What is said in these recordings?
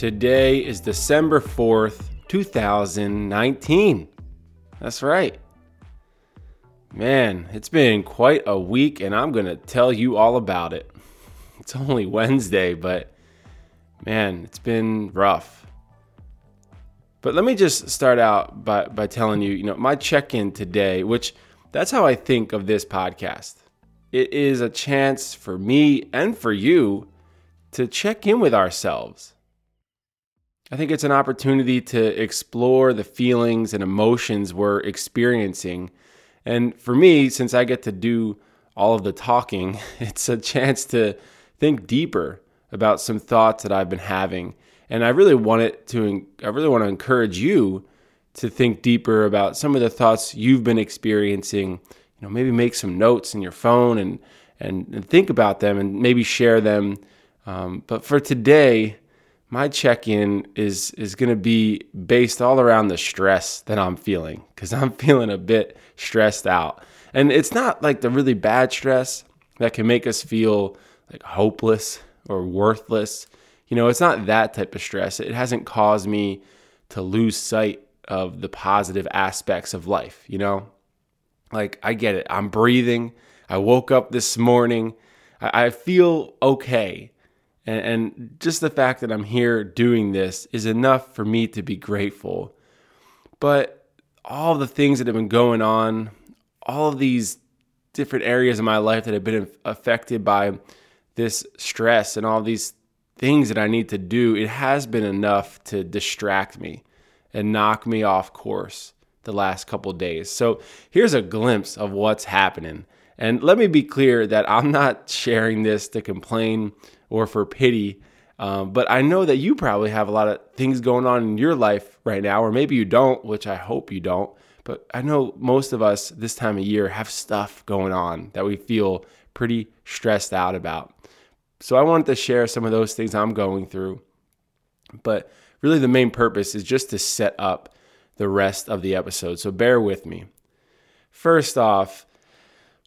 Today is December 4th, 2019. That's right. Man, it's been quite a week, and I'm going to tell you all about it. It's only Wednesday, but man, it's been rough. But let me just start out by, by telling you, you know, my check in today, which that's how I think of this podcast. It is a chance for me and for you to check in with ourselves I think it's an opportunity to explore the feelings and emotions we're experiencing. And for me, since I get to do all of the talking, it's a chance to think deeper about some thoughts that I've been having. And I really want it to I really want to encourage you to think deeper about some of the thoughts you've been experiencing. You know, maybe make some notes in your phone and and, and think about them and maybe share them. Um, but for today, my check-in is is going to be based all around the stress that I'm feeling cuz I'm feeling a bit stressed out. And it's not like the really bad stress that can make us feel like hopeless or worthless. You know, it's not that type of stress. It hasn't caused me to lose sight of the positive aspects of life, you know? Like I get it. I'm breathing. I woke up this morning. I, I feel okay and, and just the fact that I'm here doing this is enough for me to be grateful. But all the things that have been going on, all of these different areas of my life that have been affected by this stress and all these things that I need to do, it has been enough to distract me and knock me off course the last couple days. So here's a glimpse of what's happening. And let me be clear that I'm not sharing this to complain or for pity. Um, but I know that you probably have a lot of things going on in your life right now, or maybe you don't, which I hope you don't. But I know most of us this time of year have stuff going on that we feel pretty stressed out about. So I wanted to share some of those things I'm going through. But really, the main purpose is just to set up the rest of the episode. So bear with me. First off,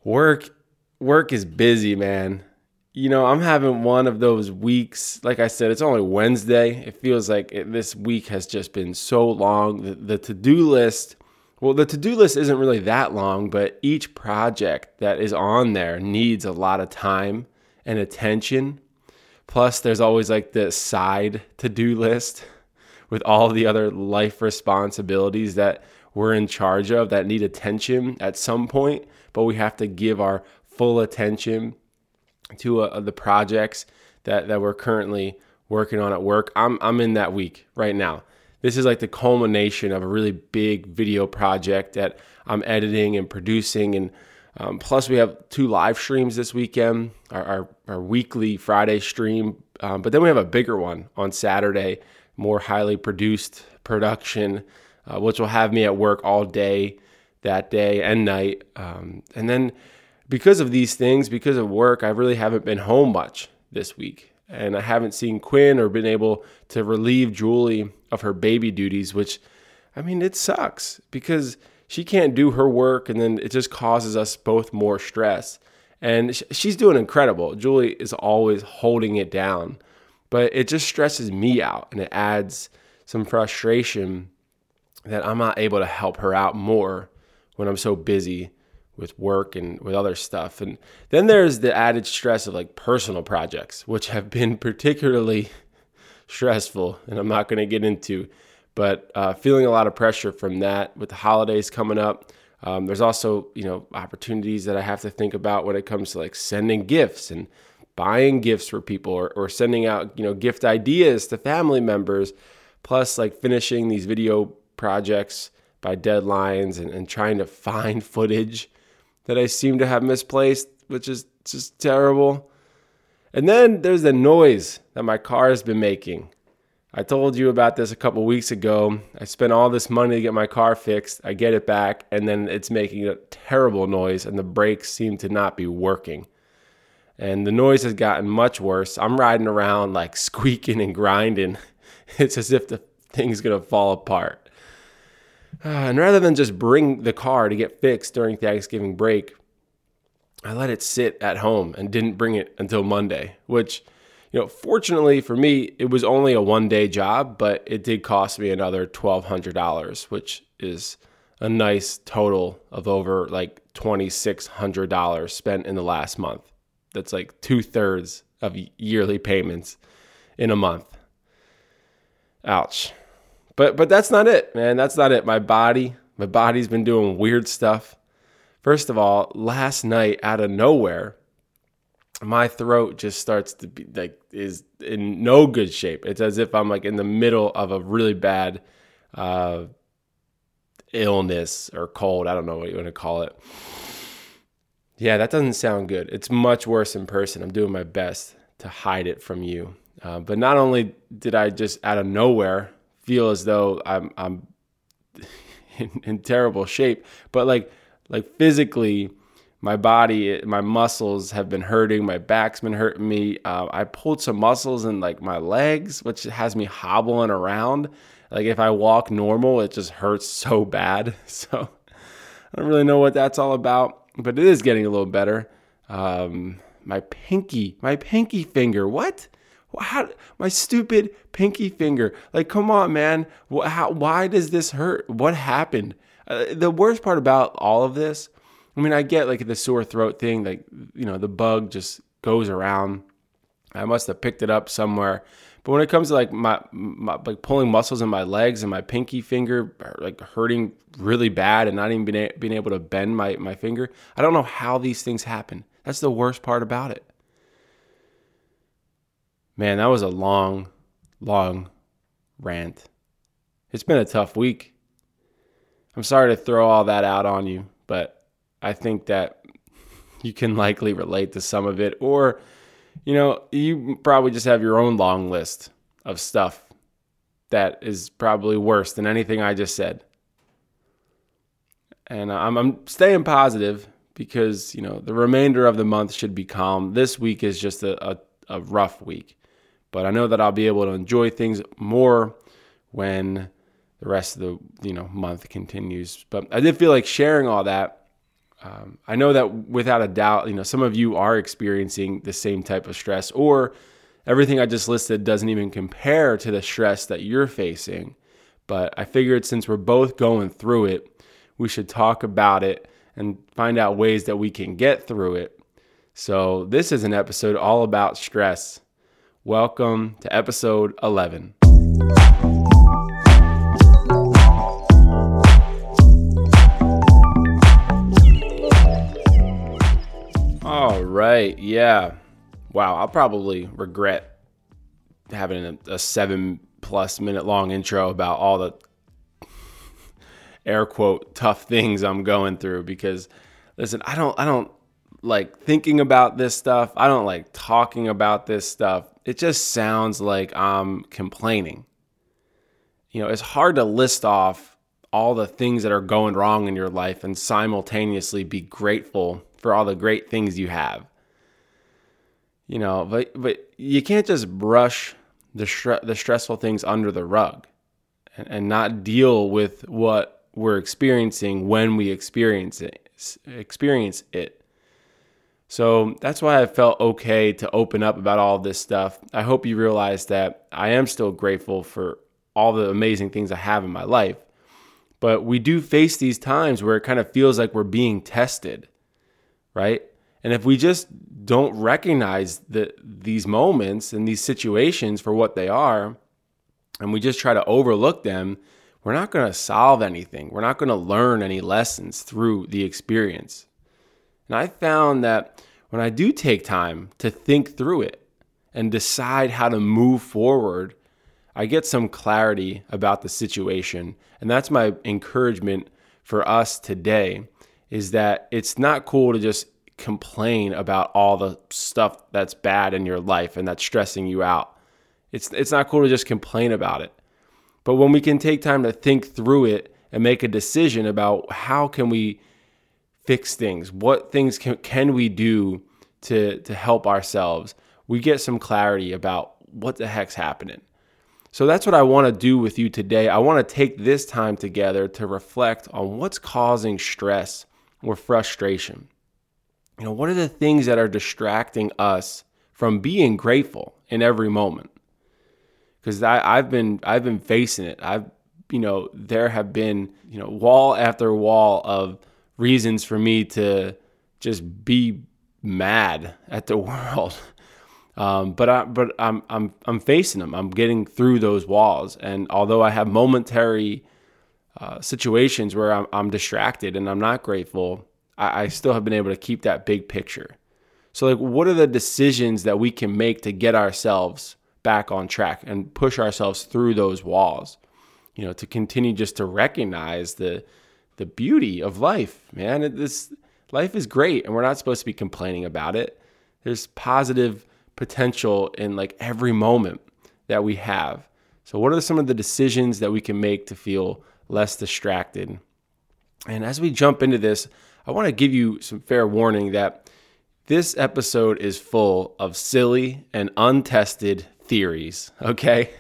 work work is busy, man you know, I'm having one of those weeks. Like I said, it's only Wednesday. It feels like it, this week has just been so long. The, the to do list, well, the to do list isn't really that long, but each project that is on there needs a lot of time and attention. Plus, there's always like the side to do list with all the other life responsibilities that we're in charge of that need attention at some point, but we have to give our full attention to uh, the projects that, that we're currently working on at work. I'm, I'm in that week right now. This is like the culmination of a really big video project that I'm editing and producing. And um, plus, we have two live streams this weekend, our, our, our weekly Friday stream. Um, but then we have a bigger one on Saturday, more highly produced production, uh, which will have me at work all day that day and night. Um, and then because of these things, because of work, I really haven't been home much this week. And I haven't seen Quinn or been able to relieve Julie of her baby duties, which, I mean, it sucks because she can't do her work and then it just causes us both more stress. And she's doing incredible. Julie is always holding it down, but it just stresses me out and it adds some frustration that I'm not able to help her out more when I'm so busy with work and with other stuff. And then there's the added stress of like personal projects, which have been particularly stressful, and I'm not going to get into, but uh, feeling a lot of pressure from that with the holidays coming up. Um, there's also, you know, opportunities that I have to think about when it comes to like sending gifts and buying gifts for people or, or sending out, you know, gift ideas to family members, plus like finishing these video projects by deadlines and, and trying to find footage that I seem to have misplaced, which is just terrible. And then there's the noise that my car has been making. I told you about this a couple weeks ago. I spent all this money to get my car fixed. I get it back, and then it's making a terrible noise, and the brakes seem to not be working. And the noise has gotten much worse. I'm riding around like squeaking and grinding. It's as if the thing's to fall apart. And rather than just bring the car to get fixed during Thanksgiving break, I let it sit at home and didn't bring it until Monday, which, you know, fortunately for me, it was only a one day job, but it did cost me another $1,200, which is a nice total of over like $2,600 spent in the last month. That's like two thirds of yearly payments in a month. Ouch. But but that's not it, man. That's not it. My body, my body's been doing weird stuff. First of all, last night out of nowhere, my throat just starts to be like is in no good shape. It's as if I'm like in the middle of a really bad uh, illness or cold. I don't know what you want to call it. Yeah, that doesn't sound good. It's much worse in person. I'm doing my best to hide it from you. Uh, but not only did I just out of nowhere feel as though I'm I'm in, in terrible shape, but like like physically, my body, my muscles have been hurting. My back's been hurting me. Uh, I pulled some muscles in like my legs, which has me hobbling around. Like if I walk normal, it just hurts so bad. So I don't really know what that's all about, but it is getting a little better. Um, my pinky, my pinky finger. What? How, my stupid pinky finger. Like, come on, man. How, why does this hurt? What happened? Uh, the worst part about all of this, I mean, I get like the sore throat thing, like, you know, the bug just goes around. I must have picked it up somewhere. But when it comes to like my, my, like pulling muscles in my legs and my pinky finger like hurting really bad and not even being, a, being able to bend my, my finger, I don't know how these things happen. That's the worst part about it. Man, that was a long, long rant. It's been a tough week. I'm sorry to throw all that out on you, but I think that you can likely relate to some of it. Or, you know, you probably just have your own long list of stuff that is probably worse than anything I just said. And I'm, I'm staying positive because, you know, the remainder of the month should be calm. This week is just a, a, a rough week. But I know that I'll be able to enjoy things more when the rest of the you know month continues. But I did feel like sharing all that. Um, I know that without a doubt, you know, some of you are experiencing the same type of stress, or everything I just listed doesn't even compare to the stress that you're facing. But I figured since we're both going through it, we should talk about it and find out ways that we can get through it. So, this is an episode all about stress. Welcome to episode 11. Right, yeah. Wow, I'll probably regret having a, a seven plus minute long intro about all the air quote tough things I'm going through because listen, I don't I don't like thinking about this stuff. I don't like talking about this stuff it just sounds like I'm complaining. You know, it's hard to list off all the things that are going wrong in your life and simultaneously be grateful for all the great things you have. You know, but but you can't just brush the stre- the stressful things under the rug and, and not deal with what we're experiencing when we experience it experience it. So that's why I felt okay to open up about all this stuff. I hope you realize that I am still grateful for all the amazing things I have in my life. But we do face these times where it kind of feels like we're being tested, right? And if we just don't recognize the, these moments and these situations for what they are, and we just try to overlook them, we're not going to solve anything. We're not going to learn any lessons through the experience. And I found that when I do take time to think through it and decide how to move forward, I get some clarity about the situation. And that's my encouragement for us today is that it's not cool to just complain about all the stuff that's bad in your life and that's stressing you out. It's it's not cool to just complain about it. But when we can take time to think through it and make a decision about how can we fix things? What things can, can we do to, to help ourselves? We get some clarity about what the heck's happening. So that's what I want to do with you today. I want to take this time together to reflect on what's causing stress or frustration. You know, what are the things that are distracting us from being grateful in every moment? Because I've been I've been facing it. I've you know there have been you know wall after wall of reasons for me to just be mad at the world. Um, but I, but I'm I'm I'm facing them. I'm getting through those walls, and although I have momentary uh, situations where I'm, I'm distracted and I'm not grateful, I, I still have been able to keep that big picture. So, like, what are the decisions that we can make to get ourselves back on track and push ourselves through those walls? You know, to continue just to recognize the the beauty of life, man. This life is great, and we're not supposed to be complaining about it. There's positive potential in like every moment that we have. So, what are some of the decisions that we can make to feel less distracted? And as we jump into this, I want to give you some fair warning that this episode is full of silly and untested theories. Okay.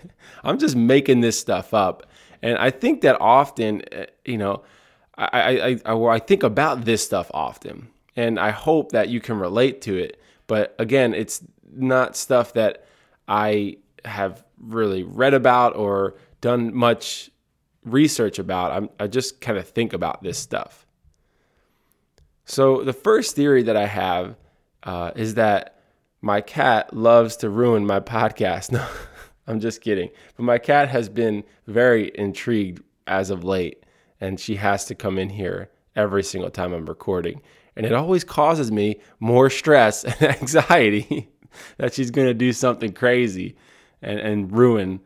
I'm just making this stuff up. And I think that often, eh, you know, I, I, I, I think about this stuff often. And I hope that you can relate to it. But again, it's not stuff that I have really read about or done much research about. I'm, I just kind of think about this stuff. So, the first theory that I have uh, is that my cat loves to ruin my podcast. No, I'm just kidding. But my cat has been very intrigued as of late, and she has to come in here every single time I'm recording. And it always causes me more stress and anxiety that she's going to do something crazy and, and ruin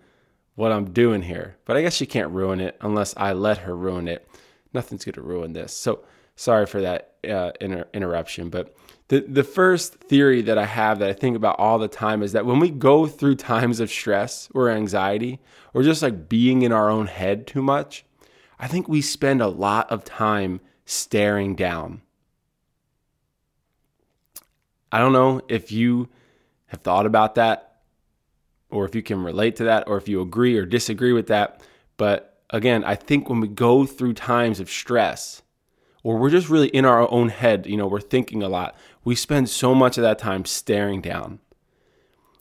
what I'm doing here. But I guess she can't ruin it unless I let her ruin it. Nothing's going to ruin this. So sorry for that uh, inter- interruption. But the, the first theory that I have that I think about all the time is that when we go through times of stress or anxiety or just like being in our own head too much, I think we spend a lot of time staring down. I don't know if you have thought about that or if you can relate to that or if you agree or disagree with that. But again, I think when we go through times of stress or we're just really in our own head, you know, we're thinking a lot, we spend so much of that time staring down.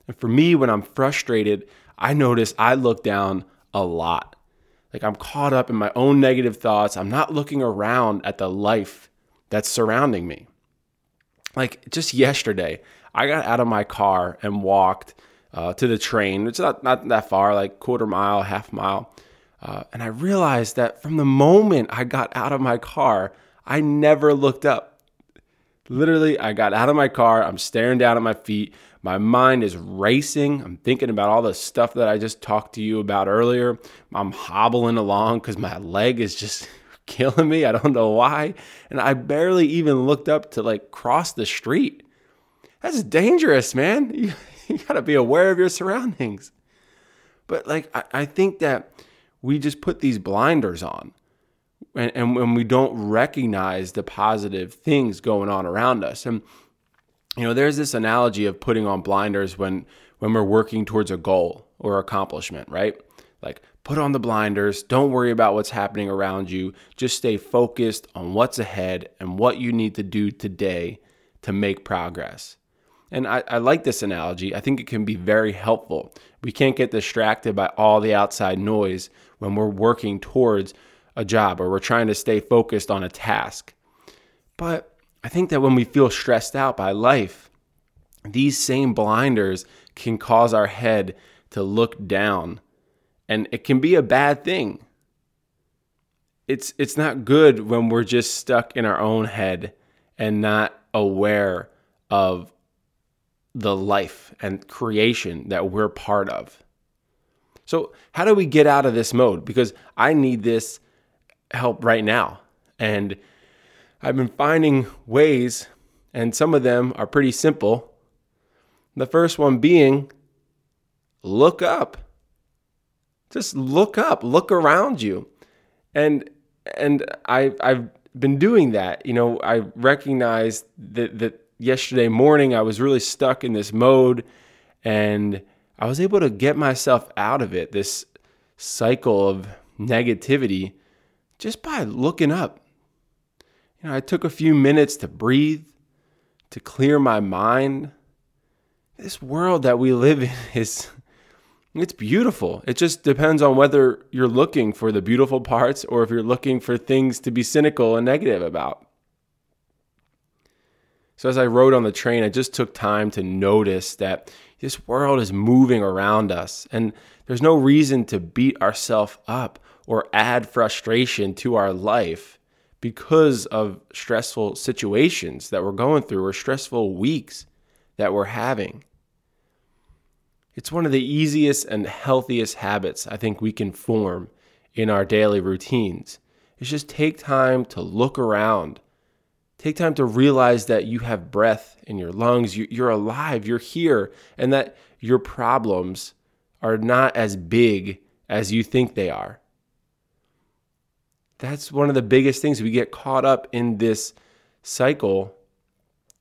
And for me, when I'm frustrated, I notice I look down a lot. Like I'm caught up in my own negative thoughts. I'm not looking around at the life that's surrounding me. Like just yesterday, I got out of my car and walked uh, to the train. It's not, not that far, like quarter mile, half mile. Uh, and I realized that from the moment I got out of my car, I never looked up. Literally, I got out of my car. I'm staring down at my feet. My mind is racing. I'm thinking about all the stuff that I just talked to you about earlier. I'm hobbling along because my leg is just killing me. I don't know why. And I barely even looked up to like cross the street. That's dangerous, man. You, you got to be aware of your surroundings. But like, I, I think that we just put these blinders on and, and when we don't recognize the positive things going on around us. And, you know, there's this analogy of putting on blinders when, when we're working towards a goal or accomplishment, right? Like, put on the blinders. Don't worry about what's happening around you. Just stay focused on what's ahead and what you need to do today to make progress. And I, I, like this analogy. I think it can be very helpful. We can't get distracted by all the outside noise when we're working towards a job or we're trying to stay focused on a task. But I think that when we feel stressed out by life, these same blinders can cause our head to look down, and it can be a bad thing. It's, it's not good when we're just stuck in our own head and not aware of the life and creation that we're part of. So, how do we get out of this mode? Because I need this help right now. And I've been finding ways, and some of them are pretty simple. The first one being look up. Just look up, look around you. And and I I've been doing that. You know, I recognized that that yesterday morning I was really stuck in this mode and I was able to get myself out of it, this cycle of negativity, just by looking up. You know, I took a few minutes to breathe, to clear my mind. This world that we live in is it's beautiful. It just depends on whether you're looking for the beautiful parts or if you're looking for things to be cynical and negative about. So, as I rode on the train, I just took time to notice that this world is moving around us, and there's no reason to beat ourselves up or add frustration to our life because of stressful situations that we're going through or stressful weeks that we're having. It's one of the easiest and healthiest habits I think we can form in our daily routines. It's just take time to look around. Take time to realize that you have breath in your lungs, you're alive, you're here, and that your problems are not as big as you think they are. That's one of the biggest things. We get caught up in this cycle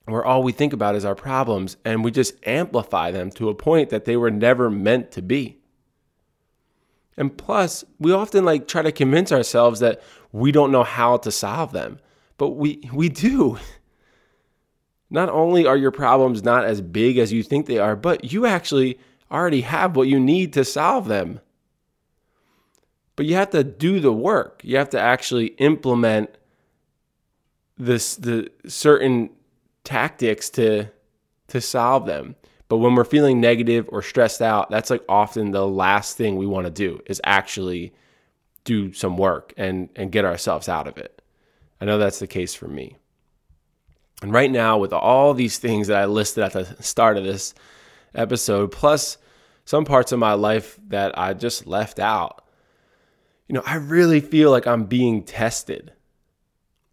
where all we think about is our problems and we just amplify them to a point that they were never meant to be. And plus, we often like try to convince ourselves that we don't know how to solve them, but we we do. Not only are your problems not as big as you think they are, but you actually already have what you need to solve them. But you have to do the work. You have to actually implement this the certain tactics to to solve them. But when we're feeling negative or stressed out, that's like often the last thing we want to do is actually do some work and and get ourselves out of it. I know that's the case for me. And right now with all these things that I listed at the start of this episode plus some parts of my life that I just left out. You know, I really feel like I'm being tested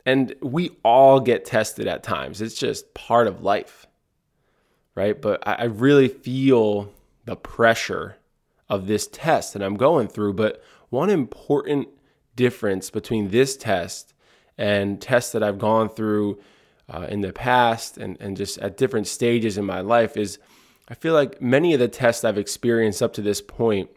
and we all get tested at times. It's just part of life, right? But I, really feel the pressure of this test that I'm going through. But one important difference between this test and tests that I've gone through uh, in the past and, and just at different stages in my life is I feel like many of the tests I've experienced up to this point,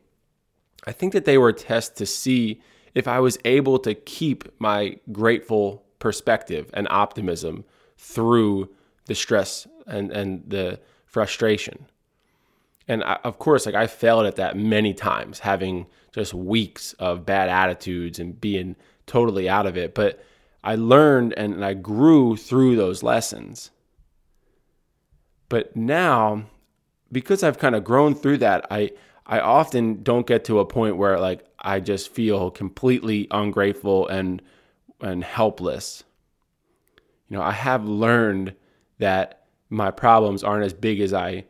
I think that they were tests to see if I was able to keep my grateful perspective and optimism through the stress and, and the frustration. And I, of course, like I failed at that many times, having just weeks of bad attitudes and being totally out of it. But I learned and I grew through those lessons. But now, because I've kind of grown through that, I I often don't get to a point where like I just feel completely ungrateful and and helpless. You know, I have learned that my problems aren't as big as I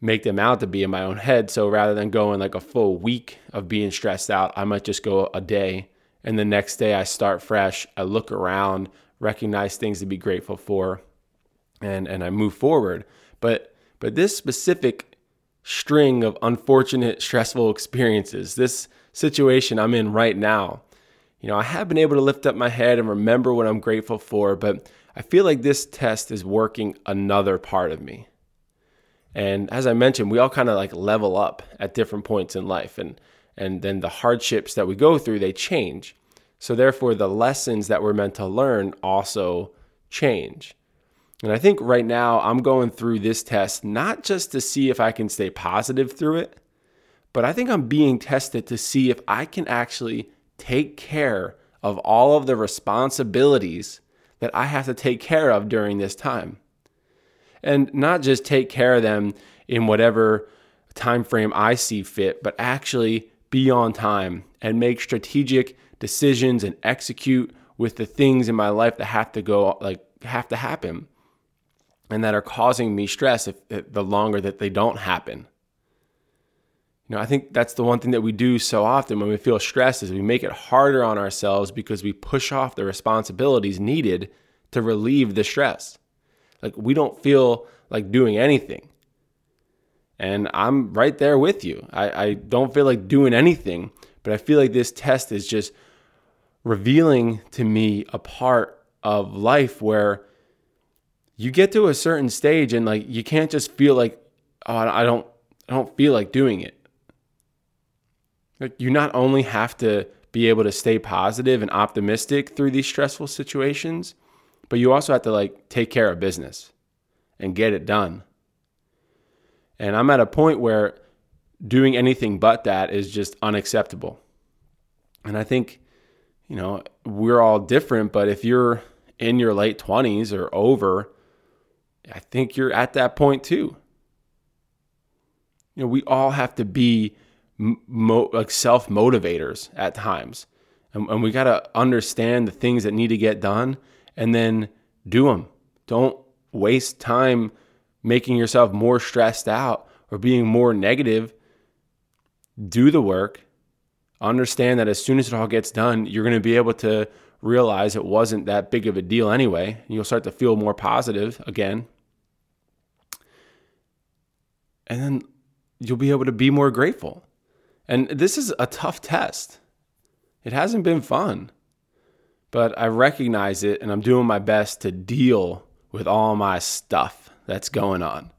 make them out to be in my own head. So rather than going like a full week of being stressed out, I might just go a day and the next day I start fresh. I look around, recognize things to be grateful for, and and I move forward. But but this specific string of unfortunate stressful experiences, this situation I'm in right now, you know, I have been able to lift up my head and remember what I'm grateful for, but I feel like this test is working another part of me. And as I mentioned, we all kind of like level up at different points in life and and then the hardships that we go through, they change. So therefore the lessons that we're meant to learn also change. And I think right now I'm going through this test not just to see if I can stay positive through it, but I think I'm being tested to see if I can actually take care of all of the responsibilities that I have to take care of during this time. And not just take care of them in whatever time frame I see fit, but actually be on time and make strategic decisions and execute with the things in my life that have to go like have to happen and that are causing me stress if, if the longer that they don't happen. You know, I think that's the one thing that we do so often when we feel stressed is we make it harder on ourselves because we push off the responsibilities needed to relieve the stress. Like we don't feel like doing anything. And I'm right there with you. I, I don't feel like doing anything, but I feel like this test is just revealing to me a part of life where you get to a certain stage and like you can't just feel like, oh, I don't I don't feel like doing it. Like you not only have to be able to stay positive and optimistic through these stressful situations, but you also have to like take care of business and get it done. And I'm at a point where doing anything but that is just unacceptable. And I think, you know, we're all different, but if you're in your late 20s or over, I think you're at that point too. You know, we all have to be mo- like self motivators at times. And, and we got to understand the things that need to get done and then do them. Don't waste time making yourself more stressed out or being more negative. Do the work. Understand that as soon as it all gets done, you're going to be able to realize it wasn't that big of a deal anyway. You'll start to feel more positive again. And then you'll be able to be more grateful. And this is a tough test. It hasn't been fun, but I recognize it and I'm doing my best to deal with all my stuff that's going on.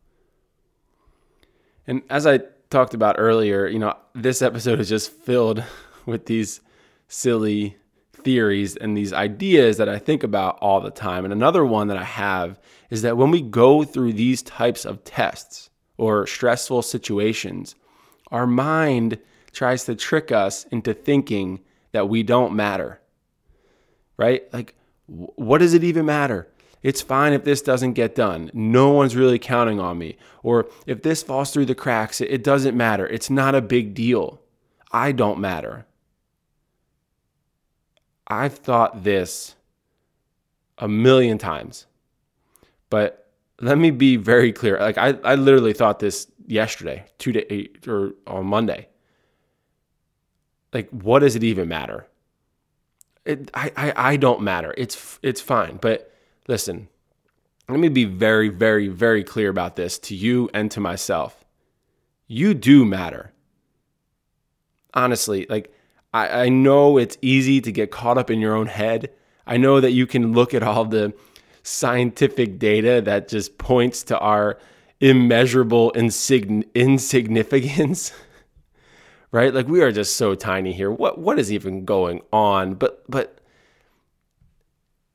And as I talked about earlier, you know, this episode is just filled with these silly theories and these ideas that I think about all the time. And another one that I have is that when we go through these types of tests or stressful situations, our mind tries to trick us into thinking that we don't matter. Right? Like, what does it even matter? It's fine if this doesn't get done. No one's really counting on me. Or if this falls through the cracks, it doesn't matter. It's not a big deal. I don't matter. I've thought this a million times. But let me be very clear. Like I, I literally thought this yesterday, two day or on Monday like what does it even matter? It, I, I, I don't matter. It's it's fine. But listen, let me be very, very, very clear about this to you and to myself. You do matter. Honestly, like I, I know it's easy to get caught up in your own head. I know that you can look at all the scientific data that just points to our immeasurable insign- insignificance. right? Like we are just so tiny here. What what is even going on? But but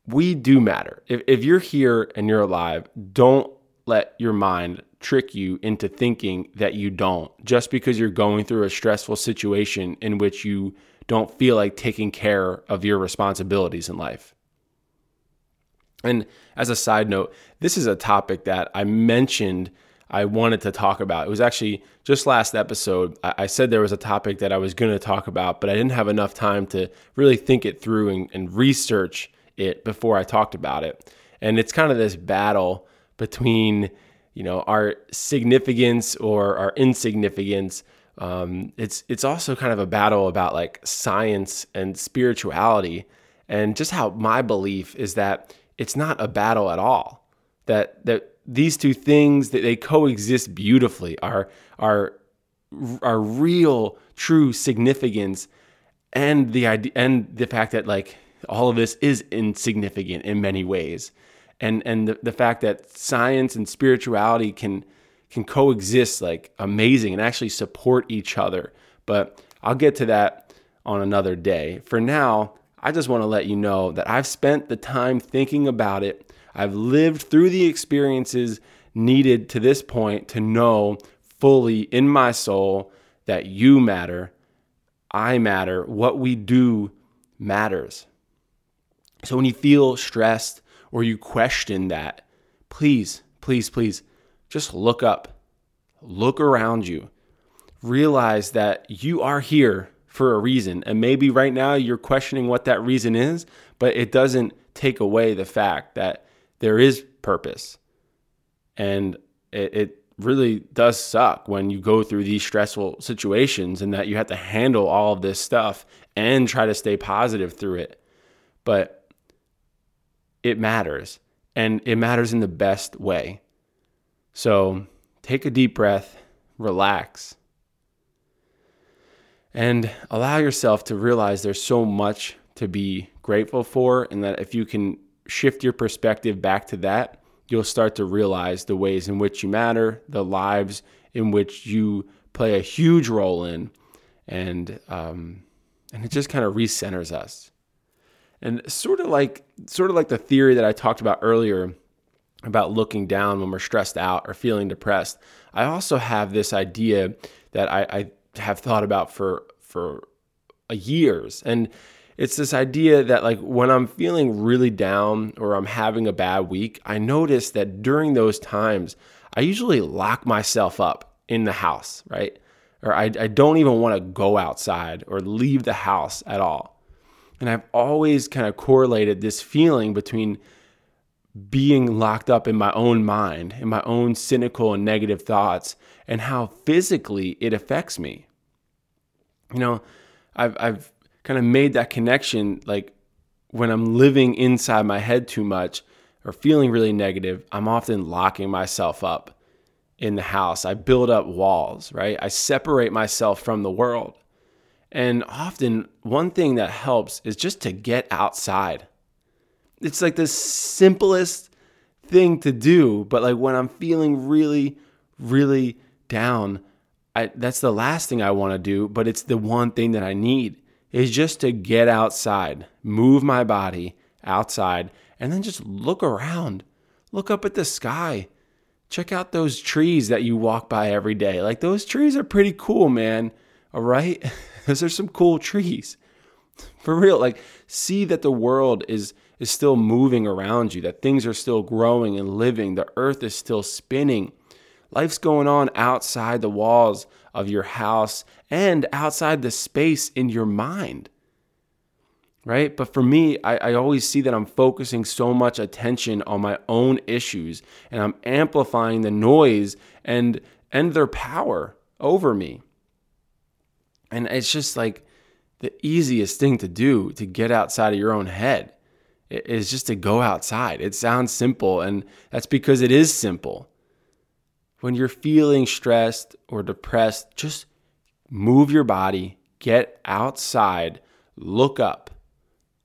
we do matter. If if you're here and you're alive, don't let your mind trick you into thinking that you don't just because you're going through a stressful situation in which you don't feel like taking care of your responsibilities in life. And as a side note, this is a topic that I mentioned I wanted to talk about. It was actually just last episode. I said there was a topic that I was going to talk about, but I didn't have enough time to really think it through and, and research it before I talked about it. And it's kind of this battle between, you know, our significance or our insignificance. Um, it's it's also kind of a battle about like science and spirituality, and just how my belief is that it's not a battle at all. That that these two things that they coexist beautifully are are are real true significance and the idea and the fact that like all of this is insignificant in many ways and and the, the fact that science and spirituality can can coexist like amazing and actually support each other. But I'll get to that on another day. For now I just want to let you know that I've spent the time thinking about it. I've lived through the experiences needed to this point to know fully in my soul that you matter, I matter, what we do matters. So when you feel stressed or you question that, please, please, please just look up, look around you, realize that you are here for a reason. And maybe right now you're questioning what that reason is, but it doesn't take away the fact that there is purpose. And it, it really does suck when you go through these stressful situations and that you have to handle all of this stuff and try to stay positive through it. But it matters and it matters in the best way. So take a deep breath, relax, and allow yourself to realize there's so much to be grateful for, and that if you can shift your perspective back to that, you'll start to realize the ways in which you matter, the lives in which you play a huge role in, and um, and it just kind of recenters us. And sort of like sort of like the theory that I talked about earlier about looking down when we're stressed out or feeling depressed. I also have this idea that I, I have thought about for for years, and it's this idea that like when I'm feeling really down or I'm having a bad week, I notice that during those times I usually lock myself up in the house, right? Or I, I don't even want to go outside or leave the house at all. And I've always kind of correlated this feeling between being locked up in my own mind, in my own cynical and negative thoughts, and how physically it affects me. You know, I've, I've kind of made that connection like when I'm living inside my head too much or feeling really negative, I'm often locking myself up in the house. I build up walls, right? I separate myself from the world. And often, one thing that helps is just to get outside. It's like the simplest thing to do, but like when I'm feeling really, really down, I, that's the last thing I want to do, but it's the one thing that I need is just to get outside, move my body outside, and then just look around. Look up at the sky. Check out those trees that you walk by every day. Like those trees are pretty cool, man. All right? Those are some cool trees. For real, like see that the world is is still moving around you, that things are still growing and living, the earth is still spinning. Life's going on outside the walls of your house and outside the space in your mind. Right? But for me, I, I, always see that I'm focusing so much attention on my own issues and I'm amplifying the noise and and their power over me. And it's just like the easiest thing to do to get outside of your own head is just to go outside. It sounds simple, and that's because it is simple when you're feeling stressed or depressed, just move your body, get outside, look up,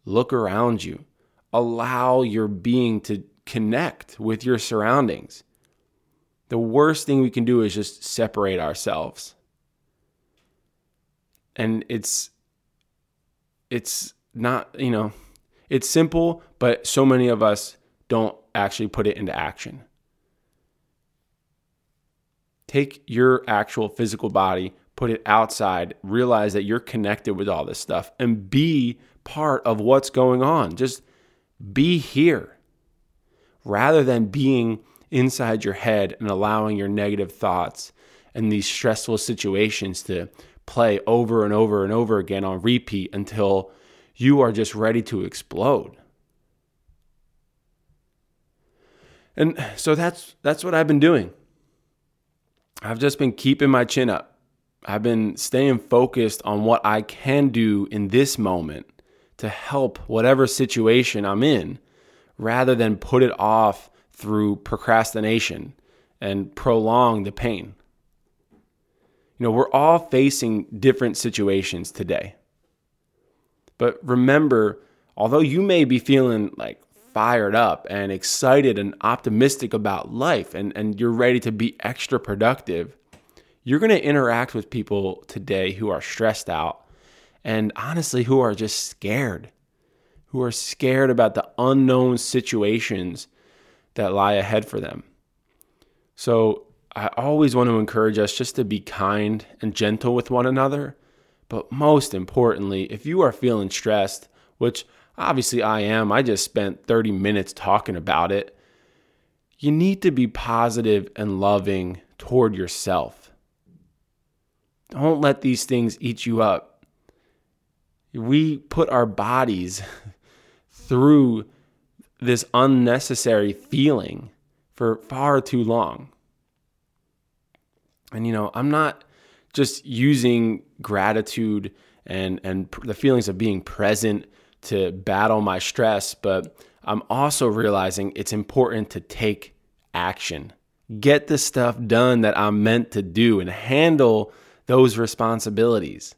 look around you, allow your being to connect with your surroundings. The worst thing we can do is just separate ourselves. And it's it's not, you know, it's simple, but so many of us don't actually put it into action. Take your actual physical body, put it outside, realize that you're connected with all this stuff, and be part of what's going on. Just be here rather than being inside your head and allowing your negative thoughts and these stressful situations to play over and over and over again on repeat until you are just ready to explode. And so that's that's what I've been doing. I've just been keeping my chin up. I've been staying focused on what I can do in this moment to help whatever situation I'm in rather than put it off through procrastination and prolong the pain. You know, we're all facing different situations today. But remember, although you may be feeling like fired up and excited and optimistic about life and, and you're ready to be extra productive, you're going to interact with people today who are stressed out and honestly who are just scared, who are scared about the unknown situations that lie ahead for them. So I always want to encourage us just to be kind and gentle with one another. But most importantly, if you are feeling stressed, which Obviously, I am. I just spent 30 minutes talking about it. You need to be positive and loving toward yourself. Don't let these things eat you up. We put our bodies through this unnecessary feeling for far too long. And you know, I'm not just using gratitude and and the feelings of being present to battle my stress, but I'm also realizing it's important to take action. Get the stuff done that I'm meant to do and handle those responsibilities.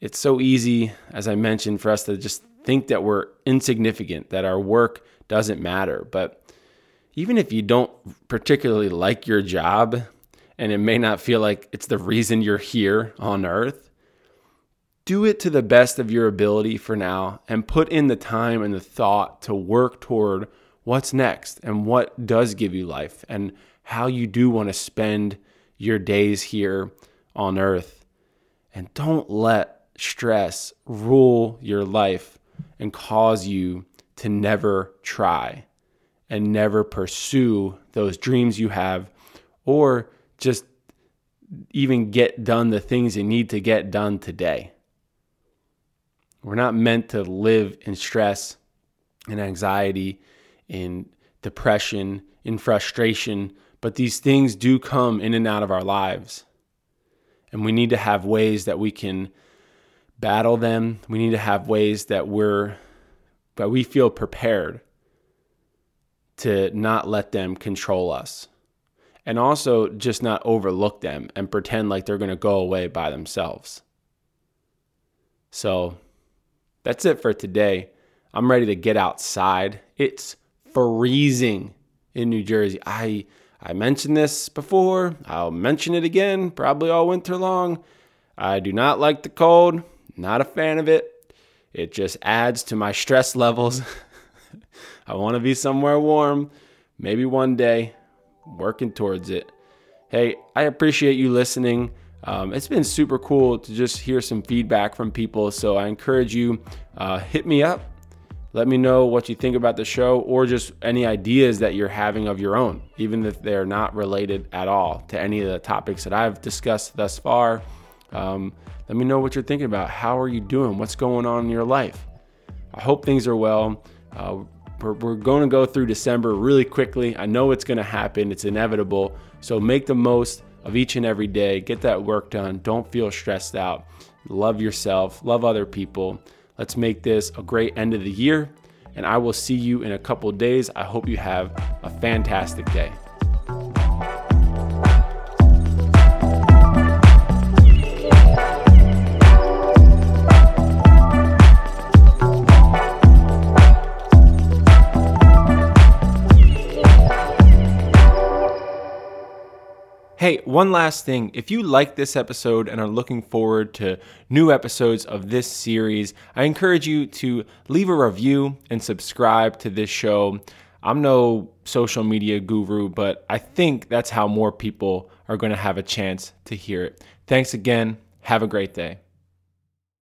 It's so easy, as I mentioned, for us to just think that we're insignificant, that our work doesn't matter. But even if you don't particularly like your job, and it may not feel like it's the reason you're here on earth, do it to the best of your ability for now and put in the time and the thought to work toward what's next and what does give you life and how you do want to spend your days here on earth. And don't let stress rule your life and cause you to never try and never pursue those dreams you have or just even get done the things you need to get done today. We're not meant to live in stress and anxiety, in depression, in frustration, but these things do come in and out of our lives. And we need to have ways that we can battle them. We need to have ways that we're that we feel prepared to not let them control us. And also just not overlook them and pretend like they're going to go away by themselves. So that's it for today. I'm ready to get outside. It's freezing in New Jersey. I I mentioned this before. I'll mention it again, probably all winter long. I do not like the cold. Not a fan of it. It just adds to my stress levels. I want to be somewhere warm. Maybe one day, working towards it. Hey, I appreciate you listening. Um, it's been super cool to just hear some feedback from people. So I encourage you, uh, hit me up. Let me know what you think about the show or just any ideas that you're having of your own, even if they're not related at all to any of the topics that I've discussed thus far. Um, let me know what you're thinking about. How are you doing? What's going on in your life? I hope things are well. Uh, we're going to go through December really quickly. I know it's going to happen, it's inevitable. So make the most of each and every day. Get that work done. Don't feel stressed out. Love yourself, love other people. Let's make this a great end of the year. And I will see you in a couple days. I hope you have a fantastic day. Hey, one last thing. If you like this episode and are looking forward to new episodes of this series, I encourage you to leave a review and subscribe to this show. I'm no social media guru, but I think that's how more people are going to have a chance to hear it. Thanks again. Have a great day.